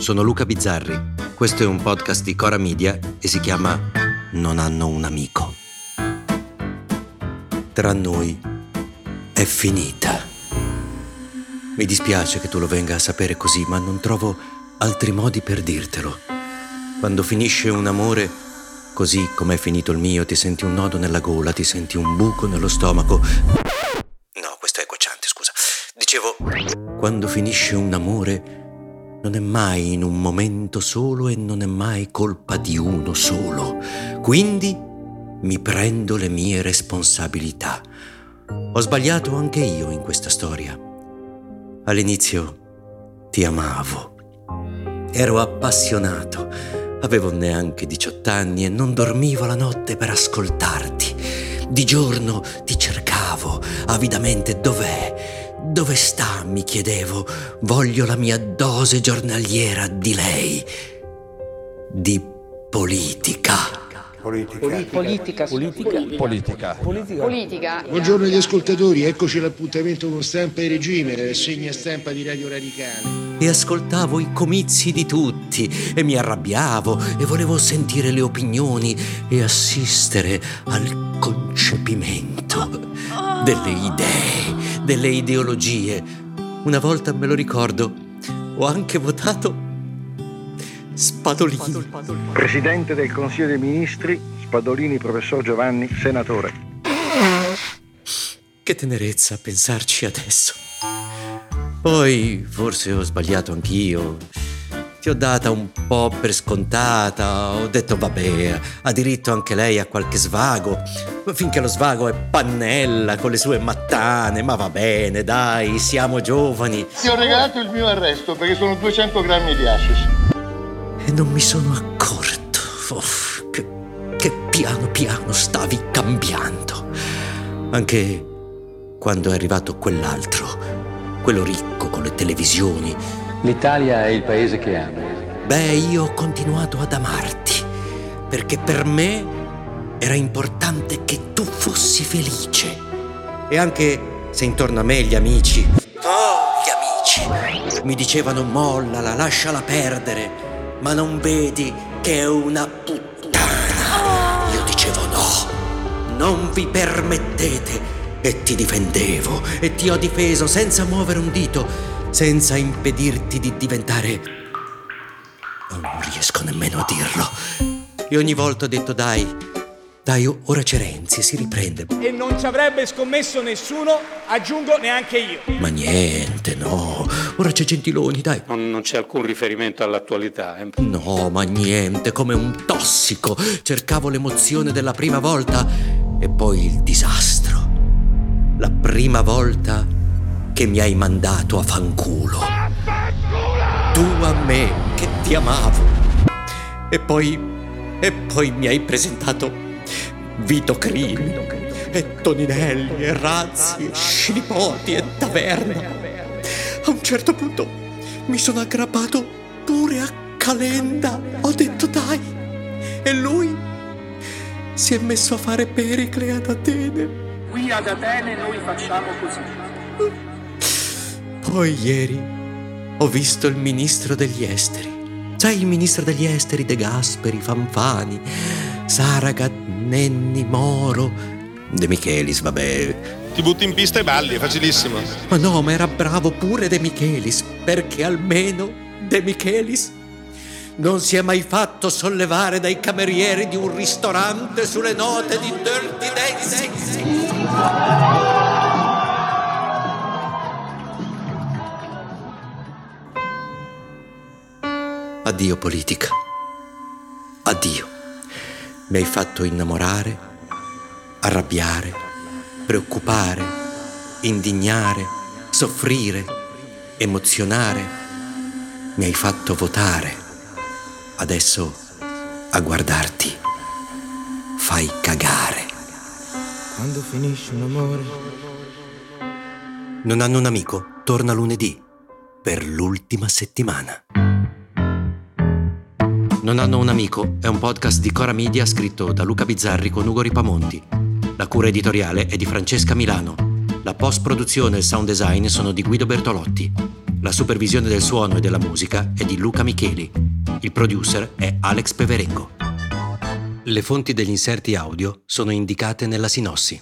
sono Luca Bizzarri. Questo è un podcast di Cora Media e si chiama Non hanno un amico. Tra noi è finita. Mi dispiace che tu lo venga a sapere così, ma non trovo altri modi per dirtelo. Quando finisce un amore, così come è finito il mio, ti senti un nodo nella gola, ti senti un buco nello stomaco. No, questo è cocciante, scusa. Dicevo, quando finisce un amore, non è mai in un momento solo e non è mai colpa di uno solo. Quindi mi prendo le mie responsabilità. Ho sbagliato anche io in questa storia. All'inizio ti amavo. Ero appassionato. Avevo neanche 18 anni e non dormivo la notte per ascoltarti. Di giorno ti cercavo avidamente dov'è dove sta, mi chiedevo. Voglio la mia dose giornaliera di lei. Di politica. Politica. Politica. Politica. Politica. Politica. Buongiorno agli ascoltatori, eccoci l'appuntamento con Stampa e Regime, la rassegna stampa di Radio Radicale. E ascoltavo i comizi di tutti e mi arrabbiavo e volevo sentire le opinioni e assistere al concepimento delle idee delle ideologie. Una volta me lo ricordo, ho anche votato Spadolini. Presidente del Consiglio dei Ministri, Spadolini, professor Giovanni, senatore. Che tenerezza pensarci adesso. Poi forse ho sbagliato anch'io ti ho data un po' per scontata, ho detto vabbè, ha diritto anche lei a qualche svago, finché lo svago è pannella con le sue mattane, ma va bene, dai, siamo giovani. Ti ho regalato il mio arresto perché sono 200 grammi di hashish. E non mi sono accorto oh, che, che piano piano stavi cambiando. Anche quando è arrivato quell'altro, quello ricco con le televisioni L'Italia è il paese che amo. Beh, io ho continuato ad amarti, perché per me era importante che tu fossi felice. E anche se intorno a me gli amici, oh, gli amici, mi dicevano mollala, lasciala perdere, ma non vedi che è una puttana. Io dicevo no, non vi permettete. E ti difendevo e ti ho difeso senza muovere un dito senza impedirti di diventare... Non riesco nemmeno a dirlo. E ogni volta ho detto dai, dai, ora c'è Renzi, si riprende. E non ci avrebbe scommesso nessuno, aggiungo neanche io. Ma niente, no. Ora c'è Gentiloni, dai. Non, non c'è alcun riferimento all'attualità. Eh? No, ma niente, come un tossico. Cercavo l'emozione della prima volta e poi il disastro. Prima volta che mi hai mandato a fanculo. Tu a me che ti amavo. E poi. e poi mi hai presentato Vito Crimi e Toninelli e Razzi e Scilipoti e Taverna. A un certo punto mi sono aggrappato pure a Calenda. Ho detto dai. E lui si è messo a fare Pericle ad Atene. Qui ad Atene noi facciamo così. Poi ieri ho visto il ministro degli esteri. Sai il ministro degli esteri De Gasperi, Fanfani, Saragat, Nenni, Moro, De Michelis, vabbè. Ti butti in pista e balli, è facilissimo. Ma no, ma era bravo pure De Michelis, perché almeno De Michelis non si è mai fatto sollevare dai camerieri di un ristorante sulle note di Dirty Dancing. Addio politica. Addio. Mi hai fatto innamorare, arrabbiare, preoccupare, indignare, soffrire, emozionare. Mi hai fatto votare. Adesso a guardarti fai cagare. Quando finisce un amore. Non hanno un amico? Torna lunedì per l'ultima settimana. Non hanno un amico è un podcast di Cora Media scritto da Luca Bizzarri con Ugo Ripamonti. La cura editoriale è di Francesca Milano. La post-produzione e il sound design sono di Guido Bertolotti. La supervisione del suono e della musica è di Luca Micheli. Il producer è Alex Peverengo. Le fonti degli inserti audio sono indicate nella sinossi.